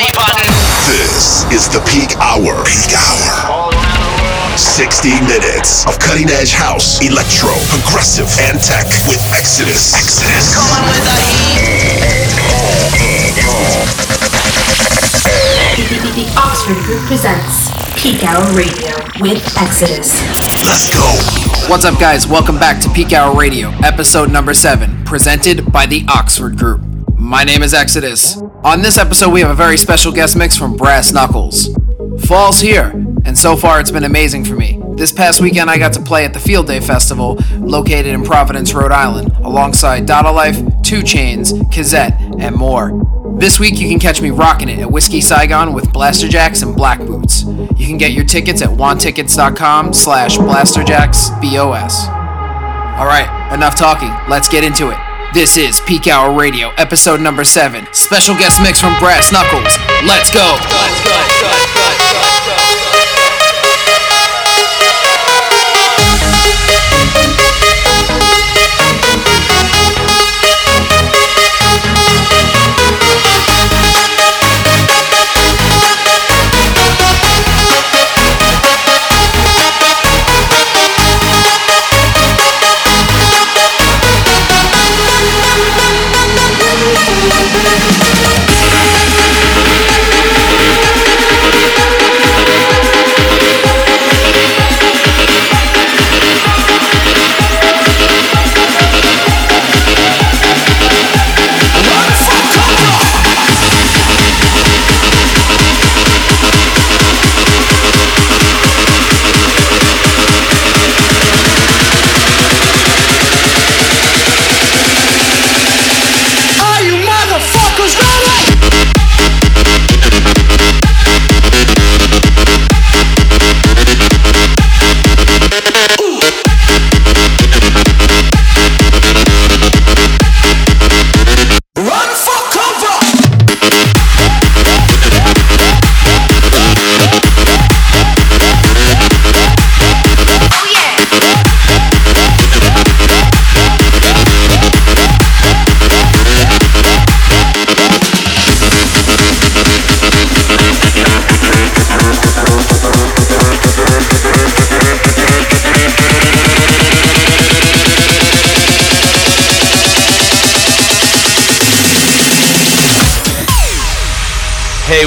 Z button. This is the peak hour. Peak hour. 60 minutes of cutting edge house, electro, progressive, and tech with Exodus. Exodus. Coming with the heat. The Oxford Group presents Peak Hour Radio with Exodus. Let's go. What's up, guys? Welcome back to Peak Hour Radio, episode number 7, presented by the Oxford Group. My name is Exodus. On this episode, we have a very special guest mix from Brass Knuckles. Fall's here, and so far it's been amazing for me. This past weekend, I got to play at the Field Day Festival, located in Providence, Rhode Island, alongside Dada Life, 2 Chainz, Cazzette, and more. This week, you can catch me rocking it at Whiskey Saigon with Blasterjaxx and Black Boots. You can get your tickets at wantickets.com slash blasterjaxxbos. All right, enough talking. Let's get into it. This is Peak Hour Radio, episode number 7. Special guest mix from Brass Knuckles. Let's go. Let's go. Are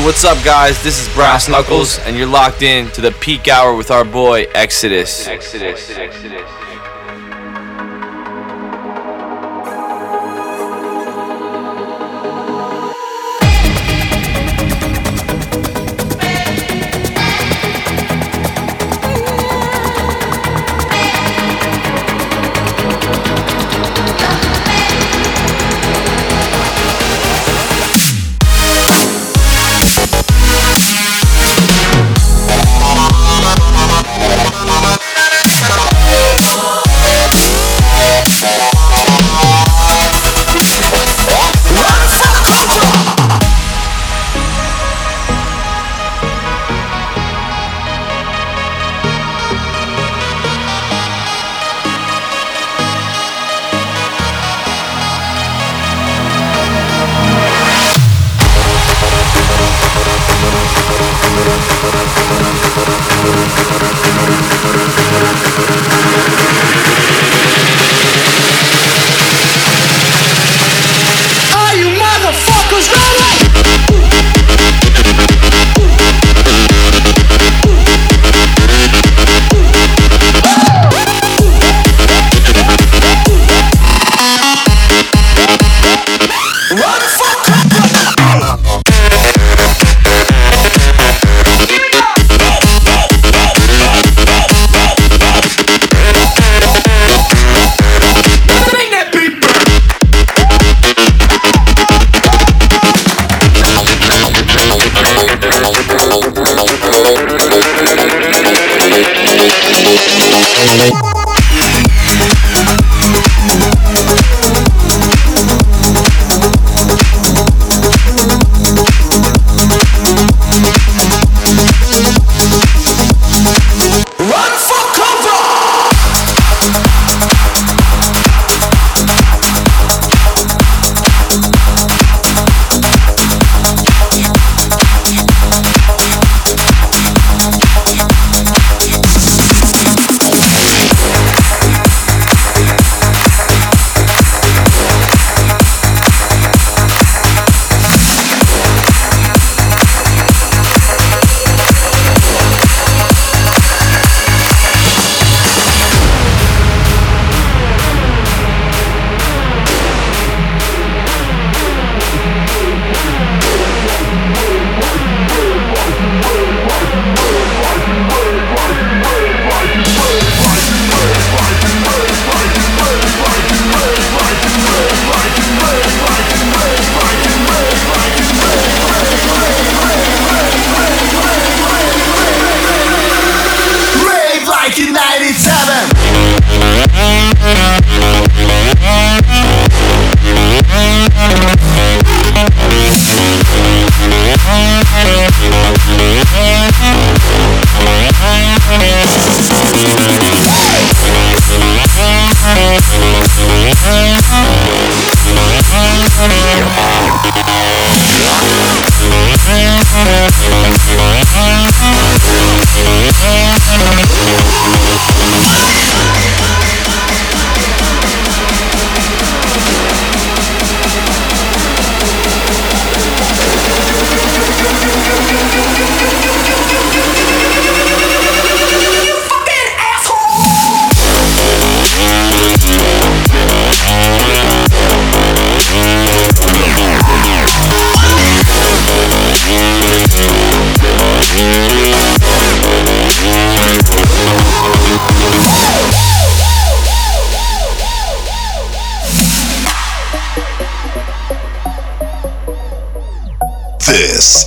what's up, guys? This is Brass Knuckles, and you're locked in to the peak hour with our boy Exodus. Exodus.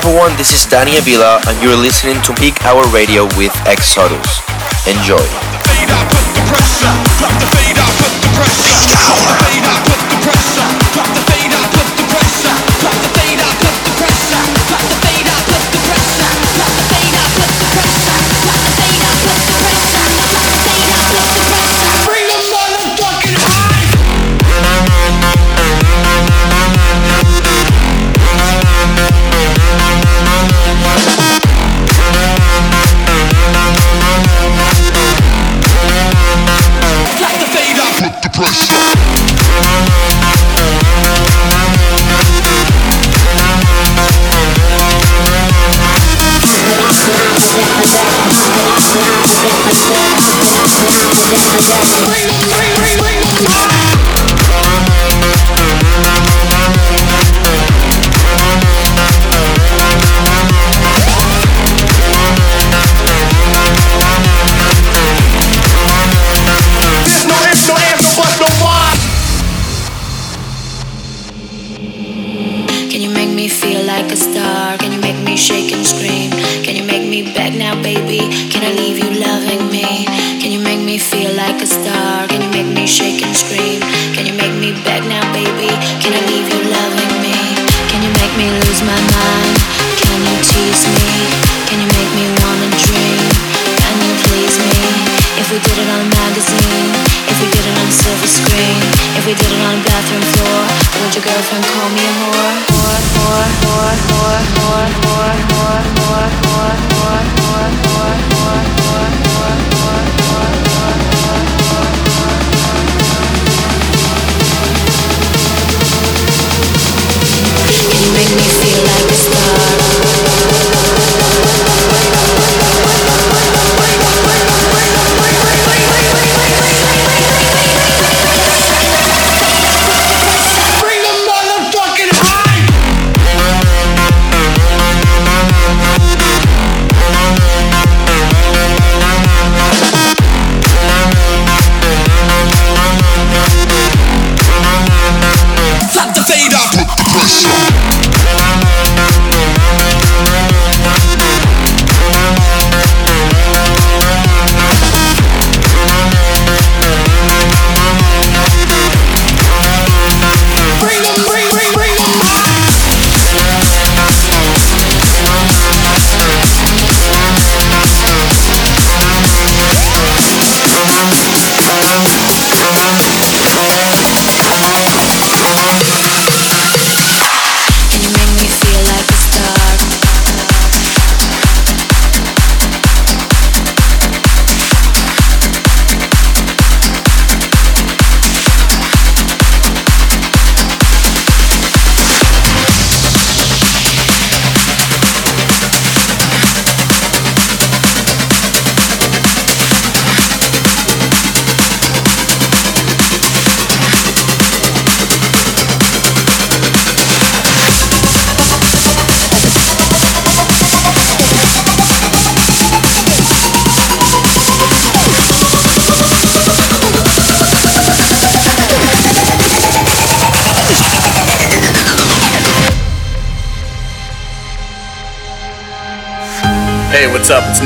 everyone, this is Danny Avila, and you're listening to Peak Hour Radio with Exodus. Enjoy.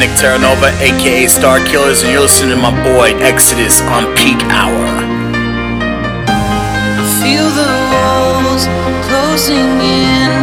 Nick Terranova, aka Starkillers, and you're listening to my boy Exodus on Peak Hour. Feel the walls closing in,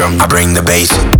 drum, I bring the bass.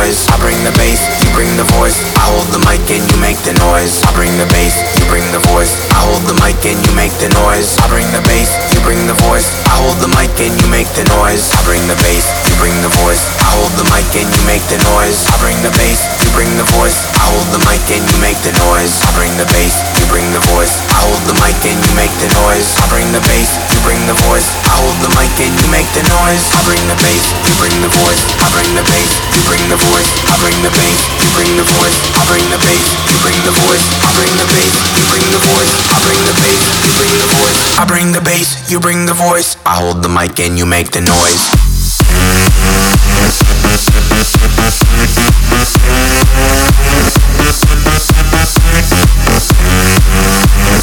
I bring the bass, you bring the voice. I bring the bass, you bring the voice. I bring the bass, you bring the voice. I hold the mic and you make the noise I bring the bass, you bring the voice. I hold the mic and you make the noise. I bring the bass, you bring the voice. I hold the mic and you make the noise. I bring the bass, you bring the voice. I hold the mic and you make the noise. I bring the bass, you bring the voice. I hold the mic and you make the noise. I bring the bass, bring the voice I hold the mic and you make the noise I bring the bass, you bring the voice I bring the bass, you bring the voice I bring the bass, you bring the voice I bring the bass, you bring the voice I bring the bass, you bring the voice I bring the bass, you bring the voice I bring the bass, you bring the voice I hold the mic and you make the noise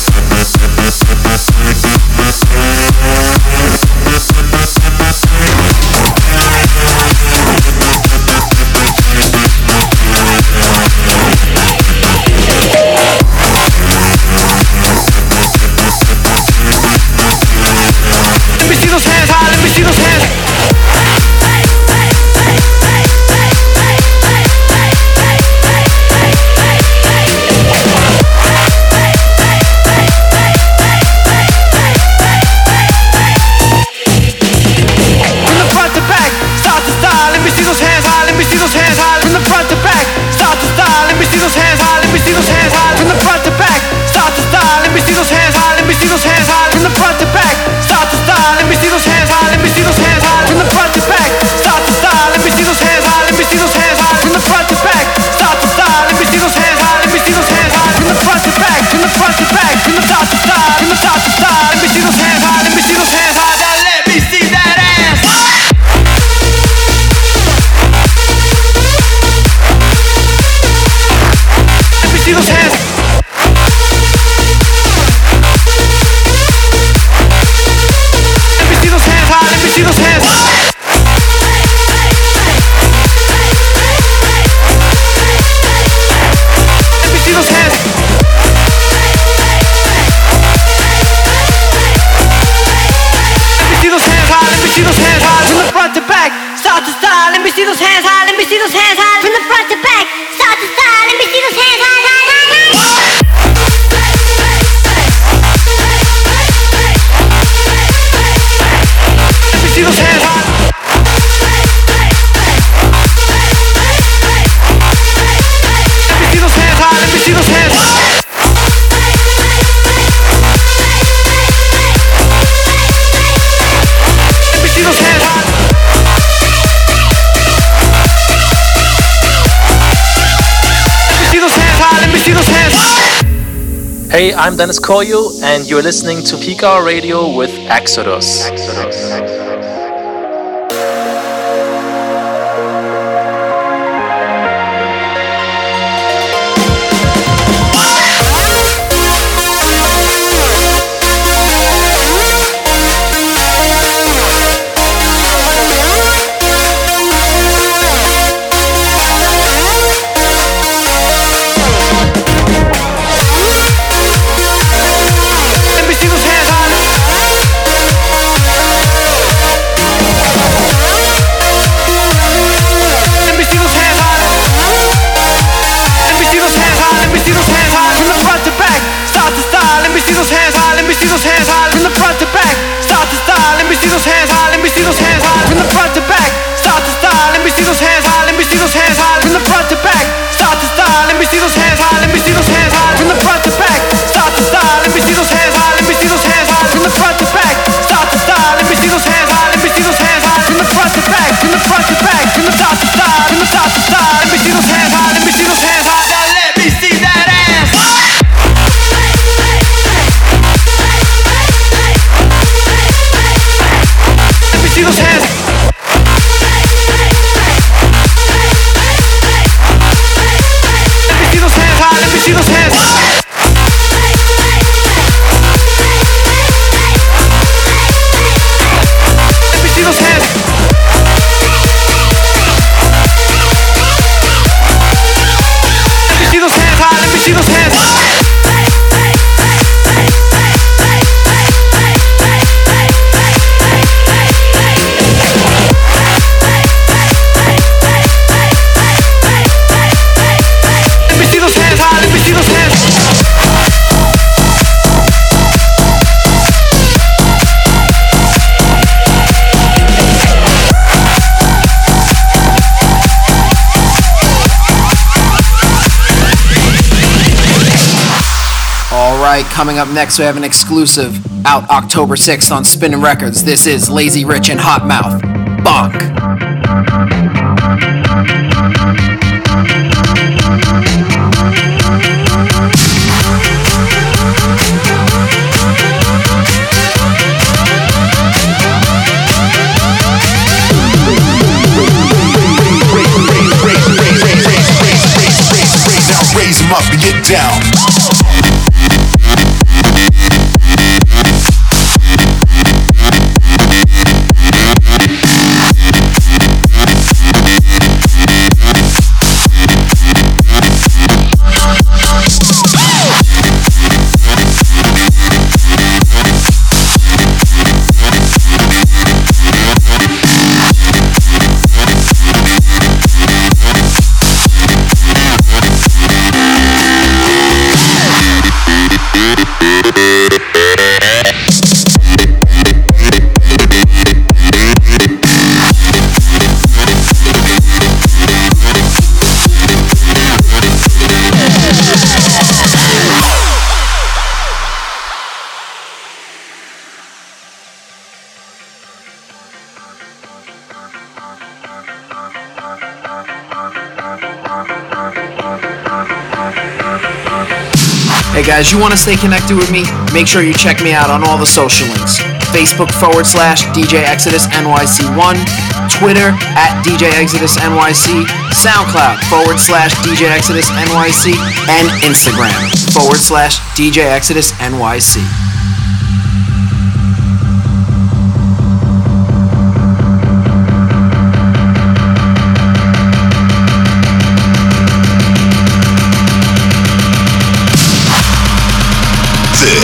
We'll. Let me see those hands high, let me see those hands. Hey, I'm Deniz Koyu, and you're listening to Peak Hour Radio with Exodus. Exodus. Coming up next, we have an exclusive out October 6th on Spinnin' Records. This is Lazy Rich and Hot Mouth. Bonk. raise them up and get down. Guys, you want to stay connected with me? Make sure you check me out on all the social links. Facebook forward slash DJ Exodus NYC1, Twitter at DJ Exodus NYC, SoundCloud forward slash DJ Exodus NYC, and Instagram forward slash DJ Exodus NYC.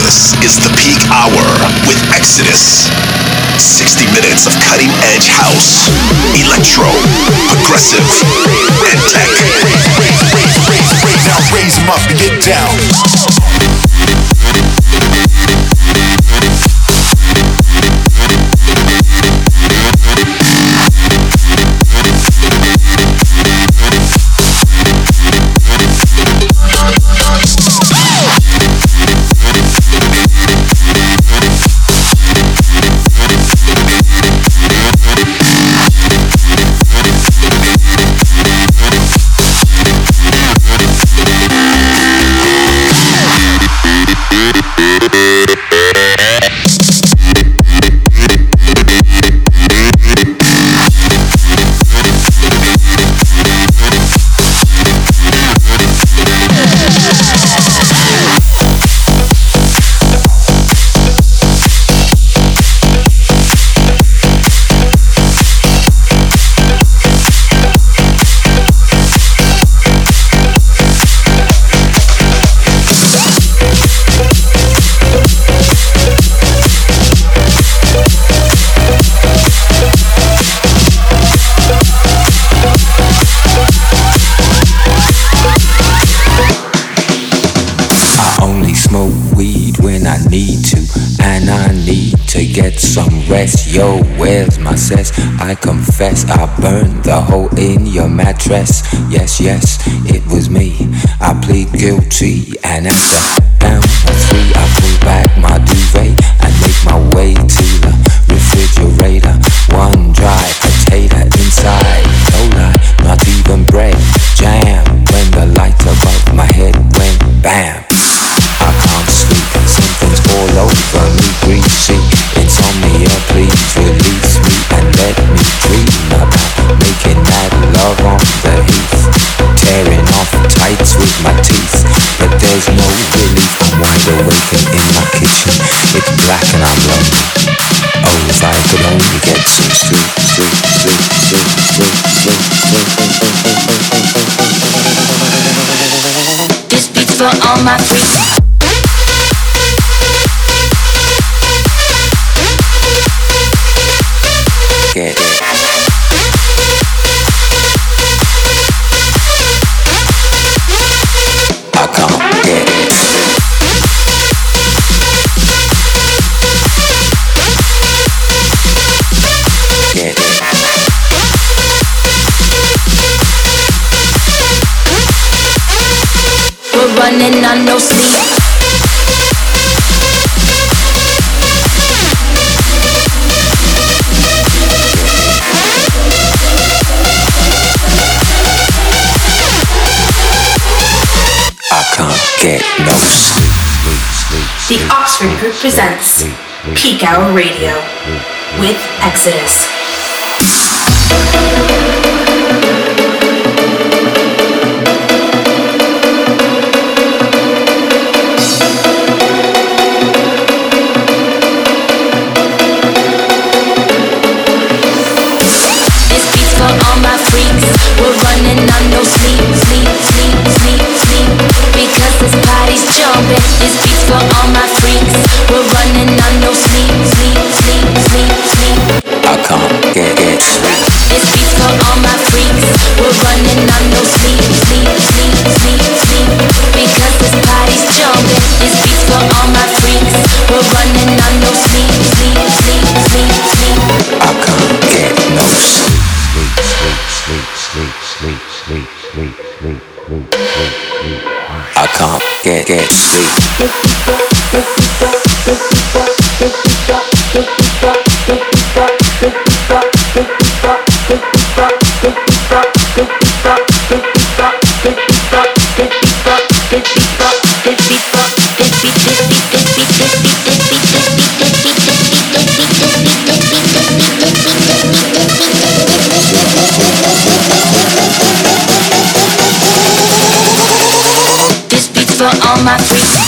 This is the peak hour with Exodus. 60 minutes of cutting edge house, electro, progressive, and tech. Now raise 'em up and get down. Where's? I confess I burned the hole in your mattress. Yes, yes, it was me. I plead guilty, and after of three, I pull back my duvet and make my way This beat's for all my freaks. and I no sleep. The Oxford Group presents Peak Hour Radio with Exodus. Sleep, sleep, sleep, sleep, sleep. Because this jumping. This beat's for all my freaks. We're running on no sleep, sleep, sleep, sleep, sleep. I can't get sleep. This beat's for all my freaks. We're running on no sleep, sleep, sleep, sleep, sleep. Because this jumping. This beat's for all my freaks. We're running on no sleep, sleep, sleep, sleep, sleep. I get no sleep. Can't get get my freaks.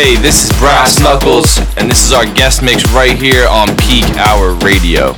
Hey, this is Brass Knuckles, and this is our guest mix right here on Peak Hour Radio.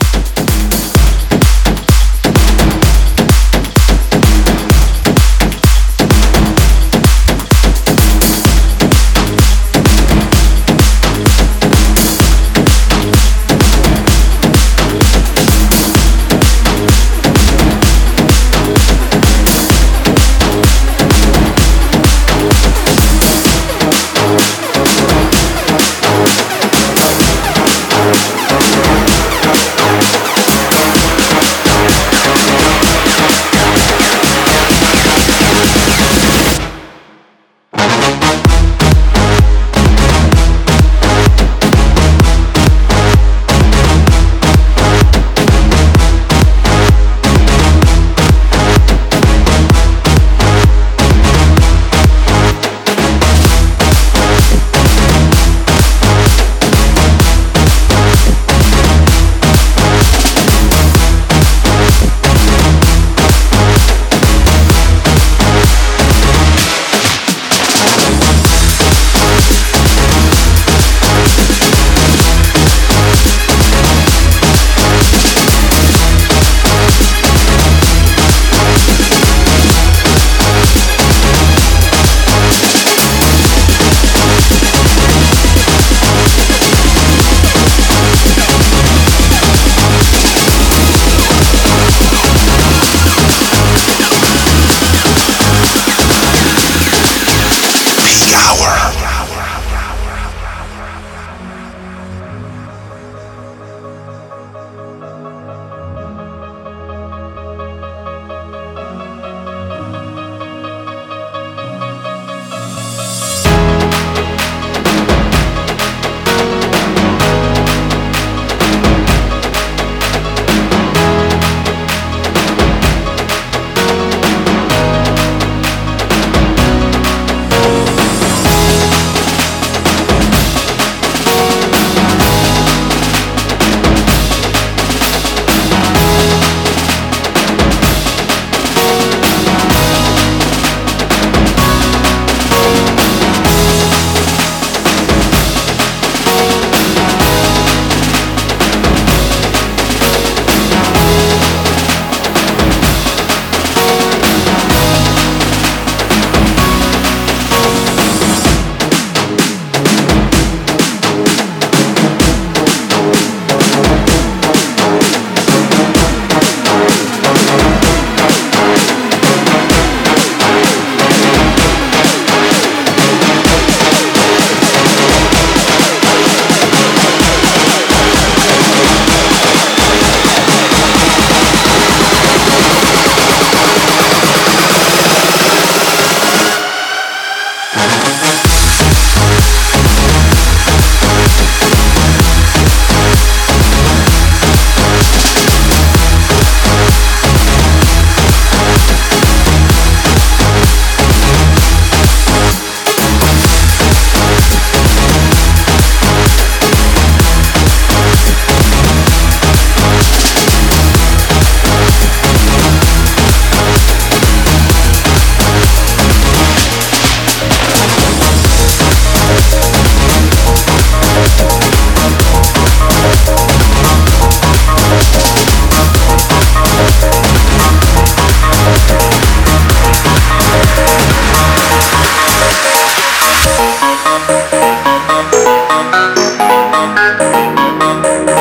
Thank you.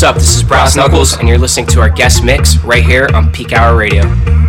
What's up? This is Brass Knuckles, and you're listening to our guest mix right here on Peak Hour Radio.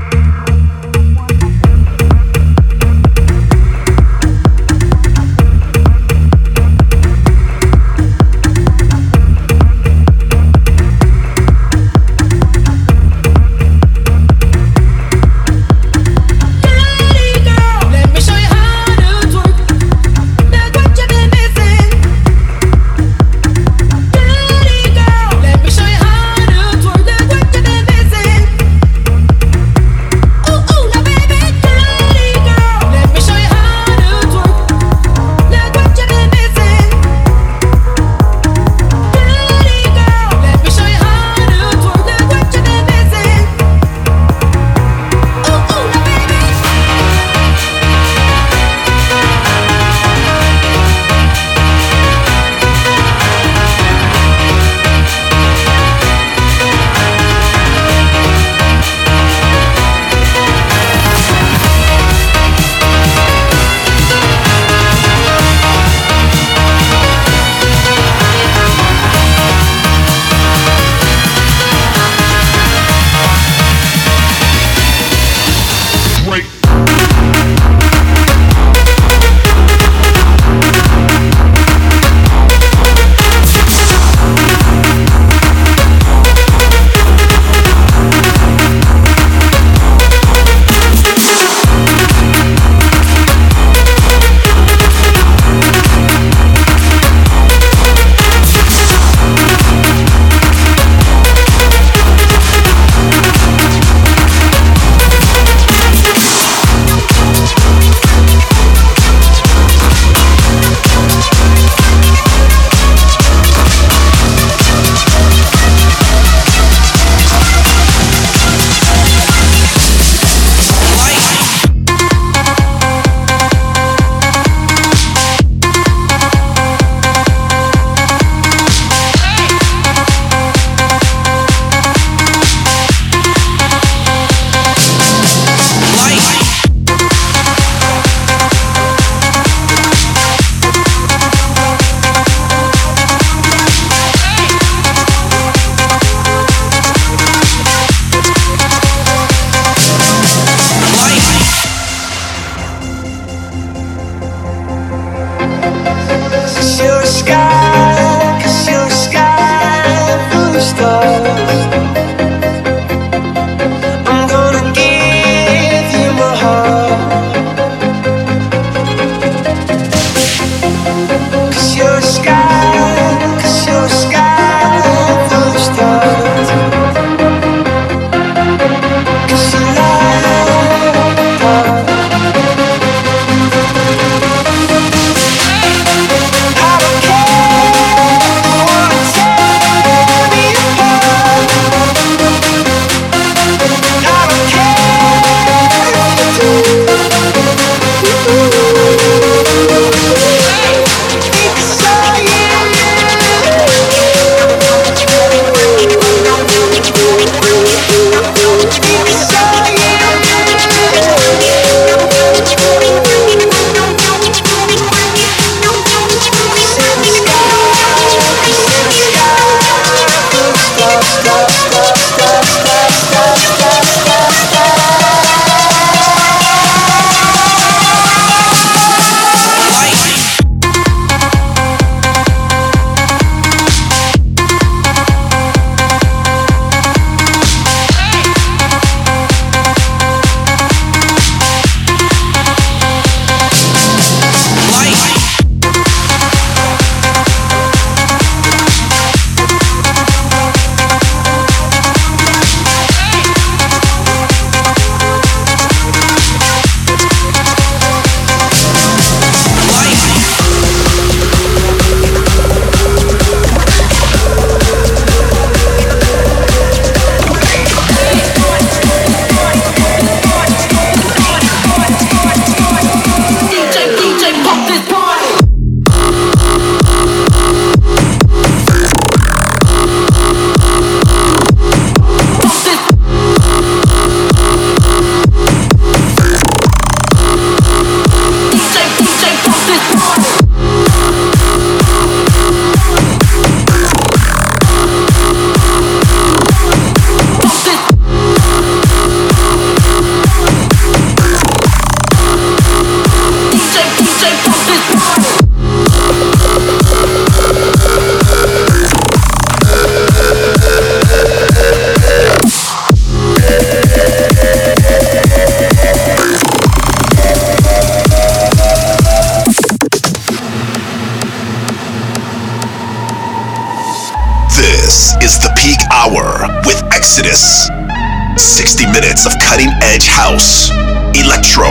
Electro,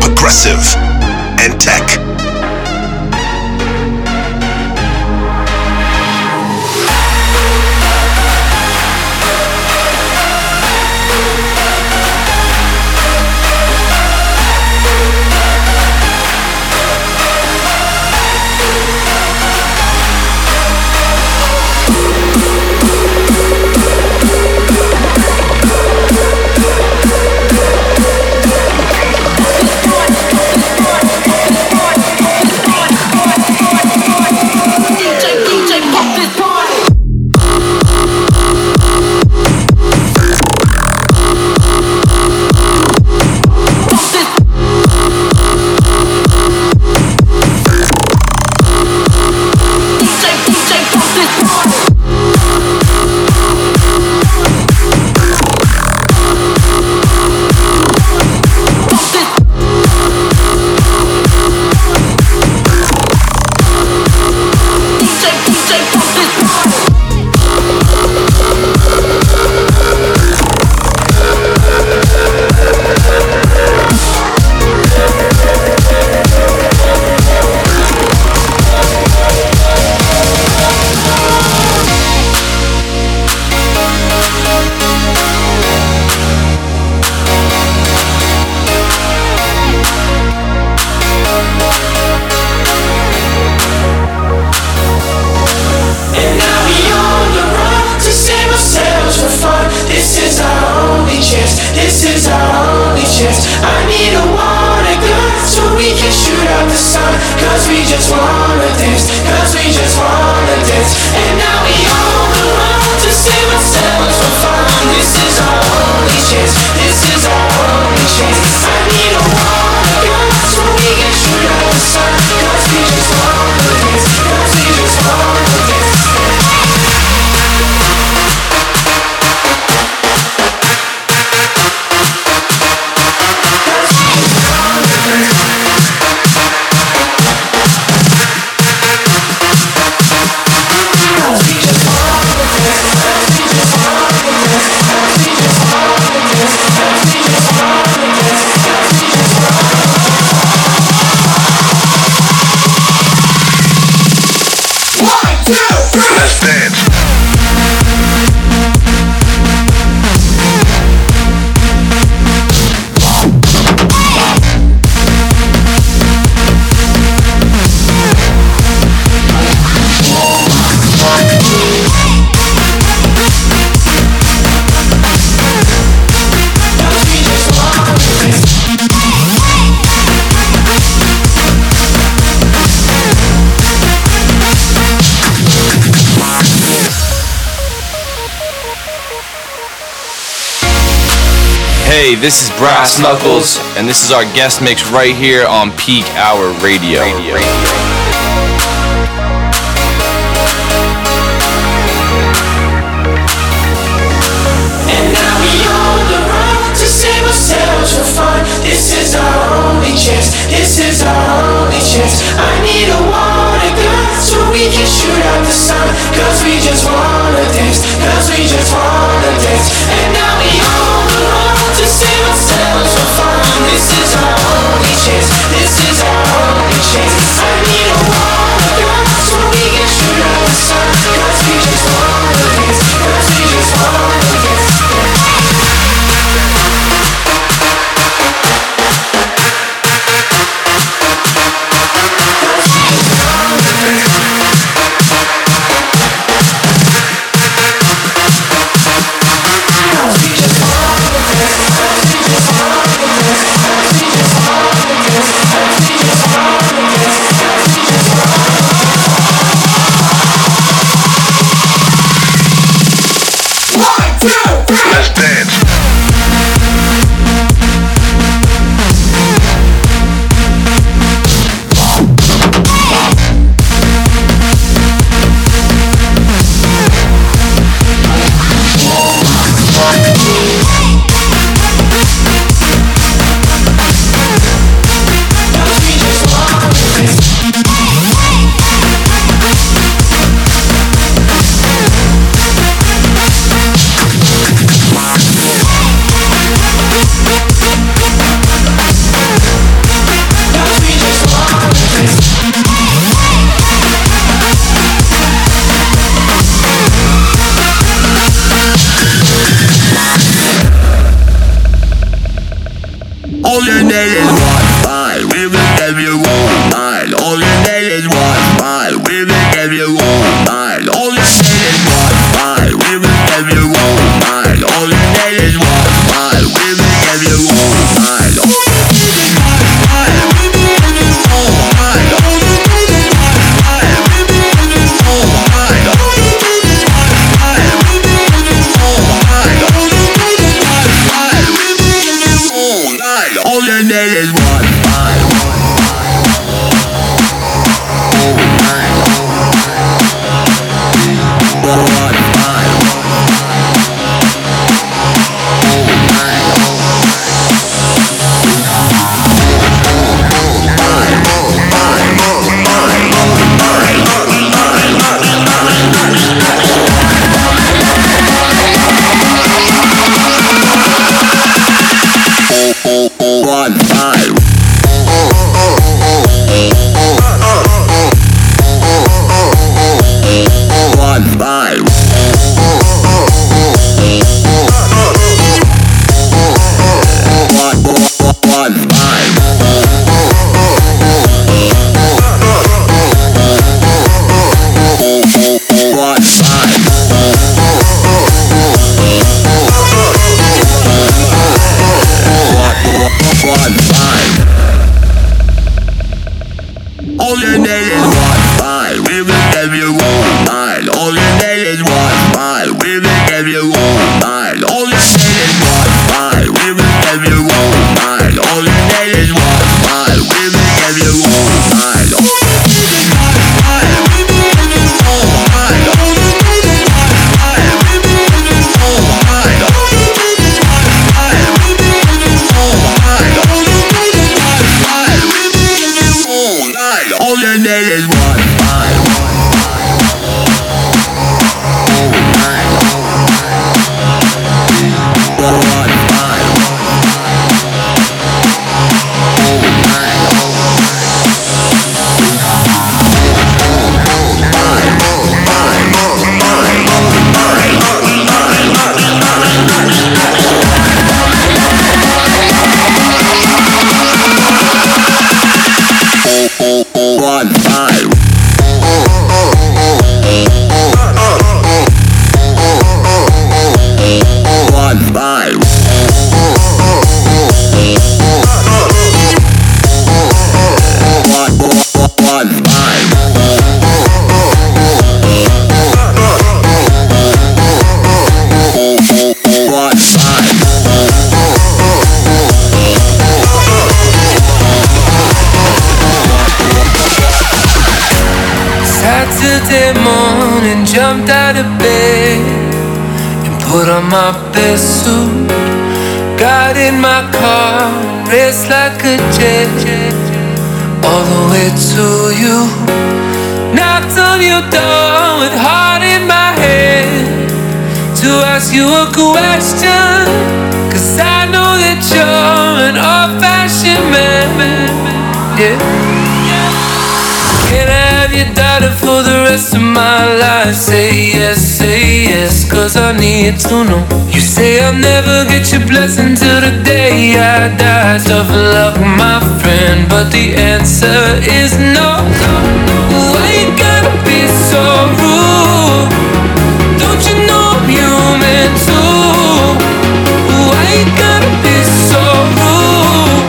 progressive, this is Brass Knuckles, and this is our guest mix right here on Peak Hour Radio. For fun. This is our only chance. This is our only chance. I need a water gun so we can shoot out the sun. Cause we just wanna dance. Cause we just wanna dance. And all the way to you. Knocked on your door with heart in my head to ask you a question. Cause I know that you're an old fashioned man. Yeah. Can I have your daughter for the rest of my life? Say yes, say yes, cause I need to know. You say I'll never get your blessing till the day I die. Tough luck, my children, but the answer is no. Why you gotta be so rude? Don't you know I'm human too? Why you gotta be so rude?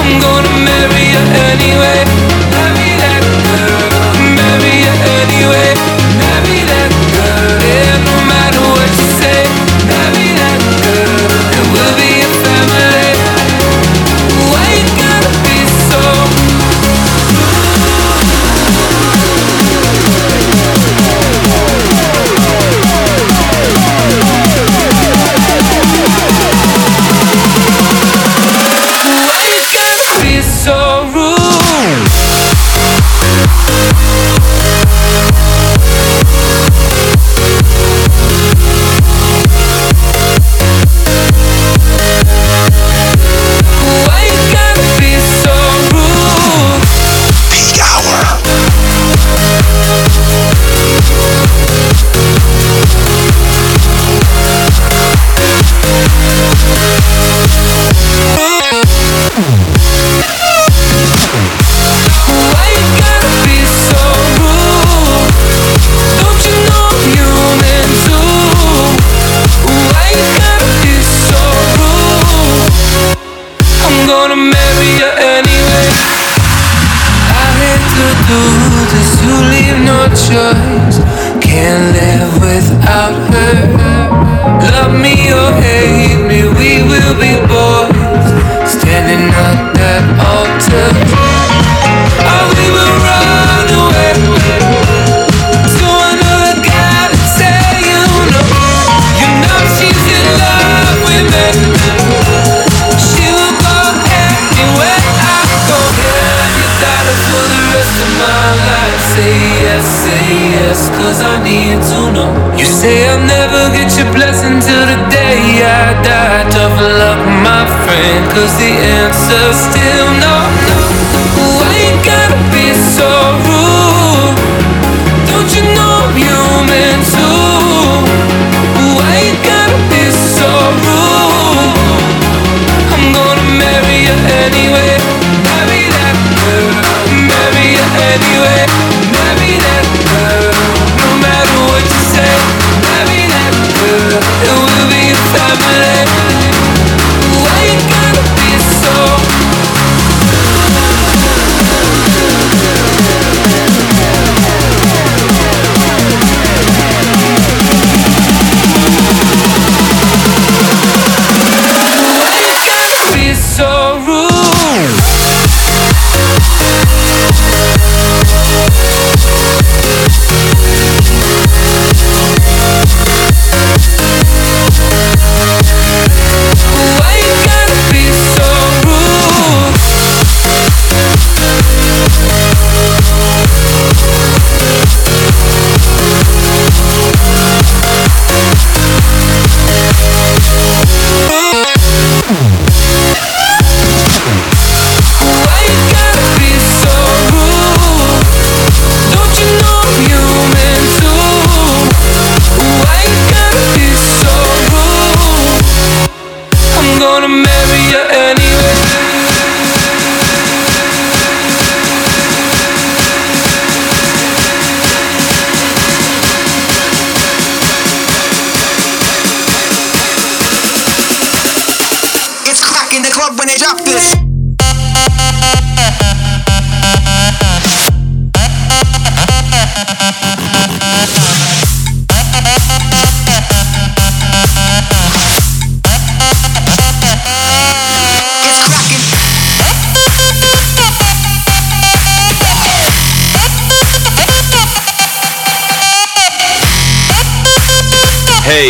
I'm gonna marry you anyway. Marry that girl. Marry you anyway. Marry that.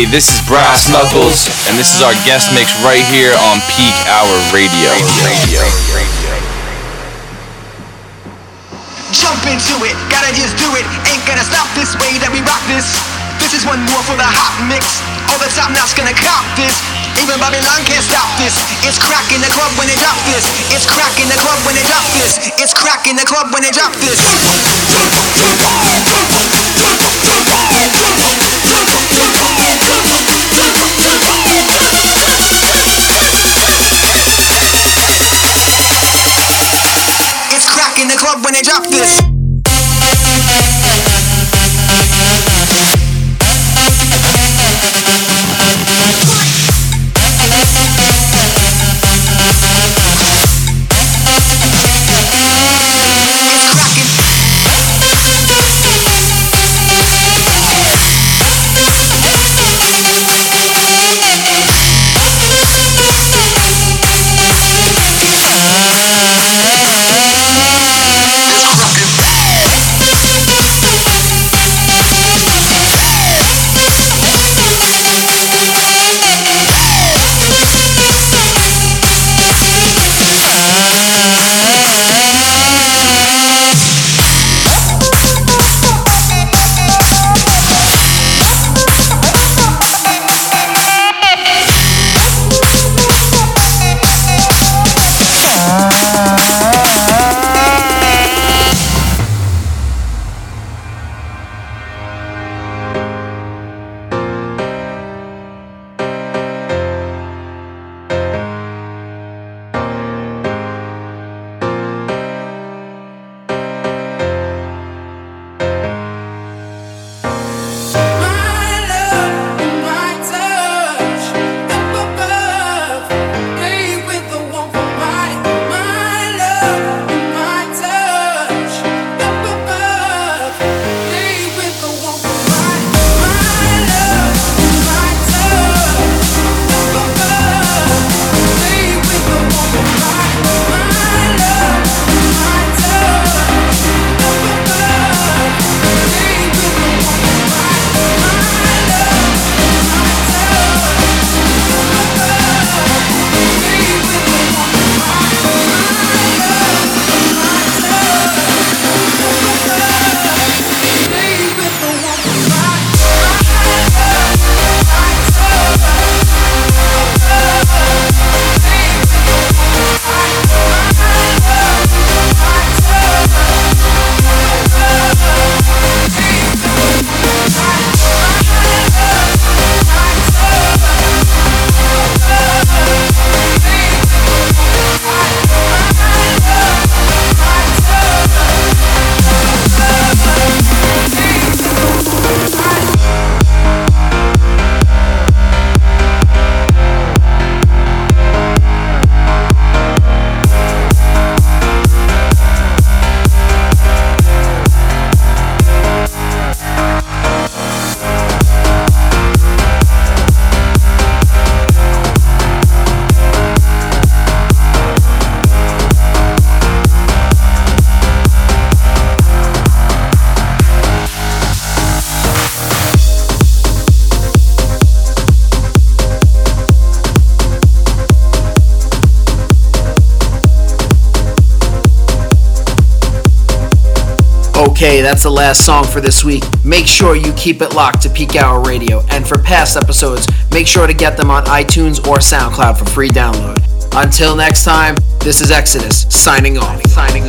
This is Brass Knuckles, and this is our guest mix right here on Peak Hour Radio. radio. Jump into it, gotta just do it. Ain't gonna stop this way that we rock this. This is one more for the hot mix. All the top knots gonna cop this. Even Bobby Long can't stop this. It's cracking the club when they drop this. It's cracking the club when they drop this. It's cracking the club when they drop this. That's the last song for this week. Make sure you keep it locked to Peakhour Radio. And for past episodes, make sure to get them on iTunes or SoundCloud for free download. Until next time, this is Exodus signing off. Signing, signing.